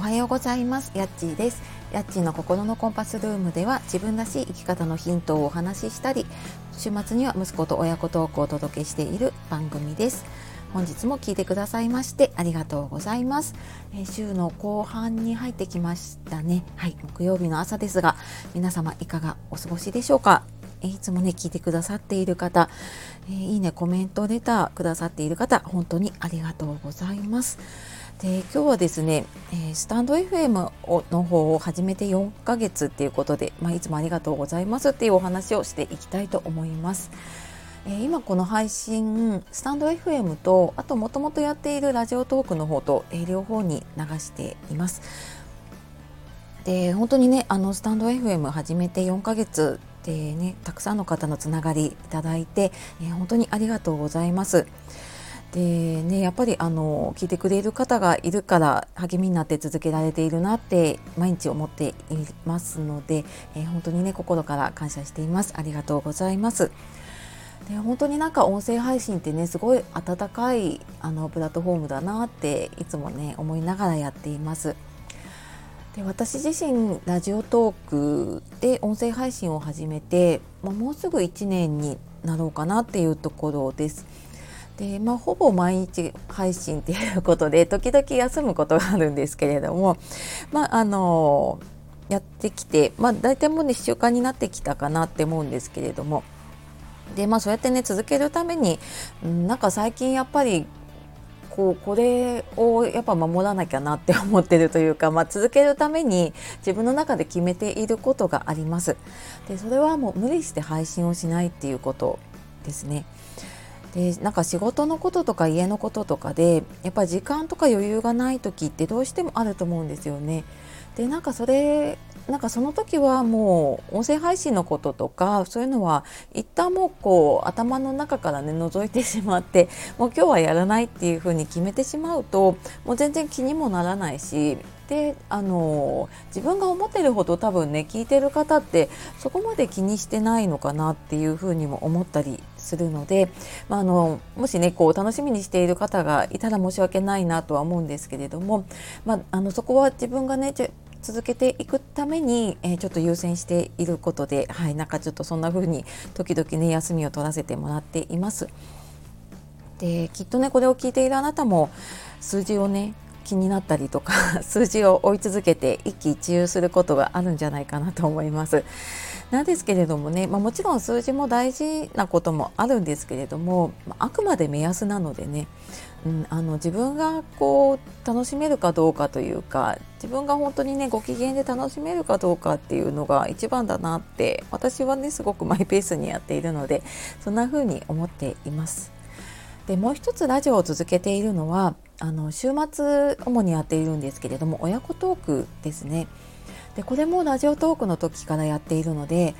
おはようございます。やっちーです。やっちーの心のコンパスルームでは自分らしい生き方のヒントをお話ししたり週末には息子と親子トークをお届けしている番組です。本日も聞いてくださいましてありがとうございます、え、週の後半に入ってきましたね。はい木曜日の朝ですが皆様いかがお過ごしでしょうか？いつもね聞いてくださっている方、え、いいねコメントレターくださっている方本当にありがとうございます。で今日はですね、え、スタンド FM の方を始めて4ヶ月っていうことで、まあ、いつもありがとうございますっていうお話をしていきたいと思います。えー、今この配信スタンド FM とあともともとやっているラジオトークの方と、え、両方に流しています。で本当にねあのスタンド FM 始めて4ヶ月でねたくさんの方のつながりいただいて、え、本当にありがとうございます。でねやっぱりあの聞いてくれる方がいるから励みになって続けられているなって毎日思っていますので、えー、本当にね心から感謝しています。ありがとうございます。で本当になんか音声配信ってねすごい温かいあのプラットフォームだなっていつもね思いながらやっています。で私自身ラジオトークで音声配信を始めて、まあ、もうすぐ1年になろうかなっていうところです。でまあ、ほぼ毎日配信っていうことで時々休むことがあるんですけれども、まあ、あのやってきて、まあ、大体もうね習慣になってきたかなって思うんですけれどもで、まあ、そうやってね続けるために、なんか最近やっぱりこうこれをやっぱ守らなきゃなって思ってるというか、まあ、続けるために自分の中で決めていることがあります。でそれはもう無理して配信をしないっていうことですね。でなんか仕事のこととか家のこととかでやっぱ時間とか余裕がない時ってどうしてもあると思うんですよね。でなんかそれなんかその時はもう音声配信のこととかそういうのは一旦もうこう頭の中からね覗いてしまってもう今日はやらないっていうふうに決めてしまうともう全然気にもならないしであの自分が思ってるほど多分ね聞いてる方ってそこまで気にしてないのかなっていうふうにも思ったりするので、まあ、あのもしねこう楽しみにしている方がいたら申し訳ないなとは思うんですけれども、まあ、あのそこは自分がね続けていくために、えー、ちょっと優先していることで、はい、なんかちょっとそんな風に時々ね休みを取らせてもらっています。できっとねこれを聞いているあなたも数字をね気になったりとか 数字を追い続けて一喜一憂することがあるんじゃないかなと思います。なんですけれどもね、まあ、もちろん数字も大事なこともあるんですけれどもあくまで目安なのでね、うん、あの自分がこう楽しめるかどうかというか自分が本当にねご機嫌で楽しめるかどうかっていうのが一番だなって私はねすごく マイペースにやっているのでそんな風に思っています。でもう一つラジオを続けているのはあの週末主にやっているんですけれども親子トークですね。でこれもラジオトークの時からやっているので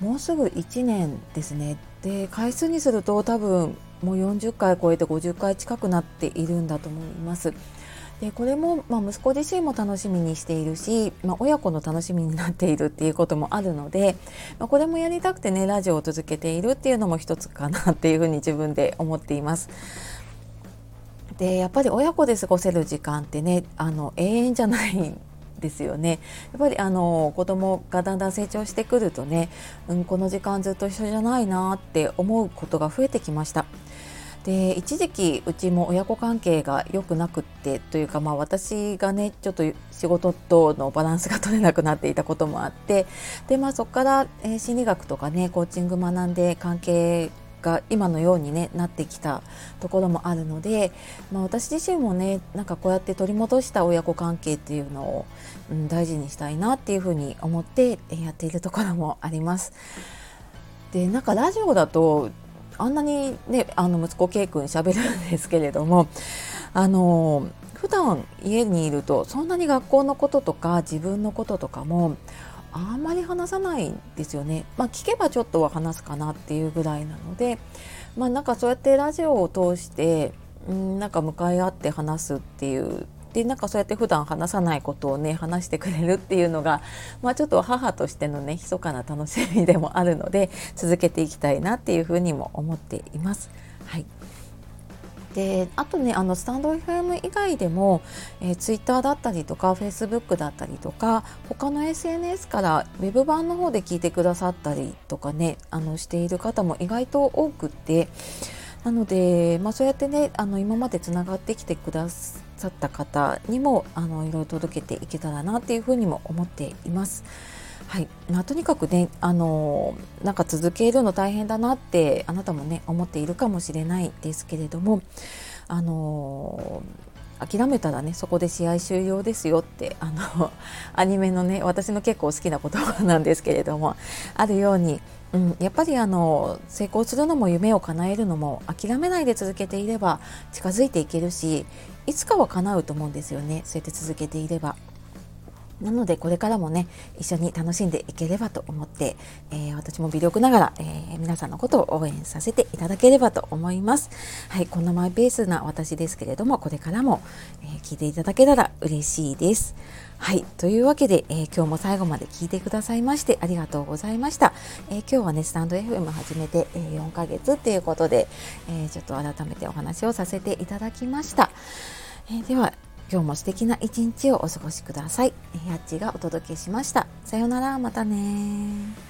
もうすぐ1年ですね。で回数にすると多分もう40回超えて50回近くなっているんだと思います。でこれも、まあ、息子自身も楽しみにしているし、まあ、親子の楽しみになっているっていうこともあるので、まあ、これもやりたくてねラジオを続けているっていうのも一つかなっていうふうに自分で思っています。でやっぱり親子で過ごせる時間ってねあの永遠じゃないんですよねやっぱりあの子供がだんだん成長してくるとね、うん、この時間ずっと一緒じゃないなって思うことが増えてきました。で一時期うちも親子関係が良くなくってというかまあ私がねちょっと仕事とのバランスが取れなくなっていたこともあってでまあそこから、えー、心理学とかねコーチング学んで関係が今のように、ね、なってきたところもあるので、まあ、私自身もねなんかこうやって取り戻した親子関係っていうのを、うん、大事にしたいなっていうふうに思ってやっているところもあります。でなんかラジオだとあんなにねあの息子 K 君しゃべるんですけれどもあの普段家にいるとそんなに学校のこととか自分のこととかもあんまり話さないんですよね。まあ、聞けばちょっとは話すかなっていうぐらいなので、まあ、なんかそうやってラジオを通してんなんか向かい合って話すっていうでなんかそうやって普段話さないことをね話してくれるっていうのが、まあ、ちょっと母としてのね密かな楽しみでもあるので続けていきたいなっていうふうにも思っています。はいであとねあのスタンド FM 以外でも、えー、Twitter だったりとか Facebook だったりとか他の SNS からウェブ版の方で聞いてくださったりとかねあのしている方も意外と多くってなので、まあ、そうやってねあの今までつながってきてくださった方にもあのいろいろ届けていけたらなっていうふうにも思っています。はいまあ、とにかくねあのなんか続けるの大変だなってあなたもね思っているかもしれないですけれどもあの諦めたらねそこで試合終了ですよってあの アニメのね私の結構好きな言葉なんですけれどもあるように、うん、やっぱりあの成功するのも夢を叶えるのも諦めないで続けていれば近づいていけるしいつかは叶うと思うんですよねそうやって続けていれば。なのでこれからもね一緒に楽しんでいければと思って、えー、私も微力ながら、えー、皆さんのことを応援させていただければと思います。はいこんなマイペースな私ですけれどもこれからも、えー、聞いていただけたら嬉しいです。はいというわけで、え今日も最後まで聞いてくださいましてありがとうございました、え今日はねスタンド FM 始めて、え4ヶ月っていうことで、えちょっと改めてお話をさせていただきました、えでは今日も素敵な一日をお過ごしください。やっちがお届けしました。さようなら、またね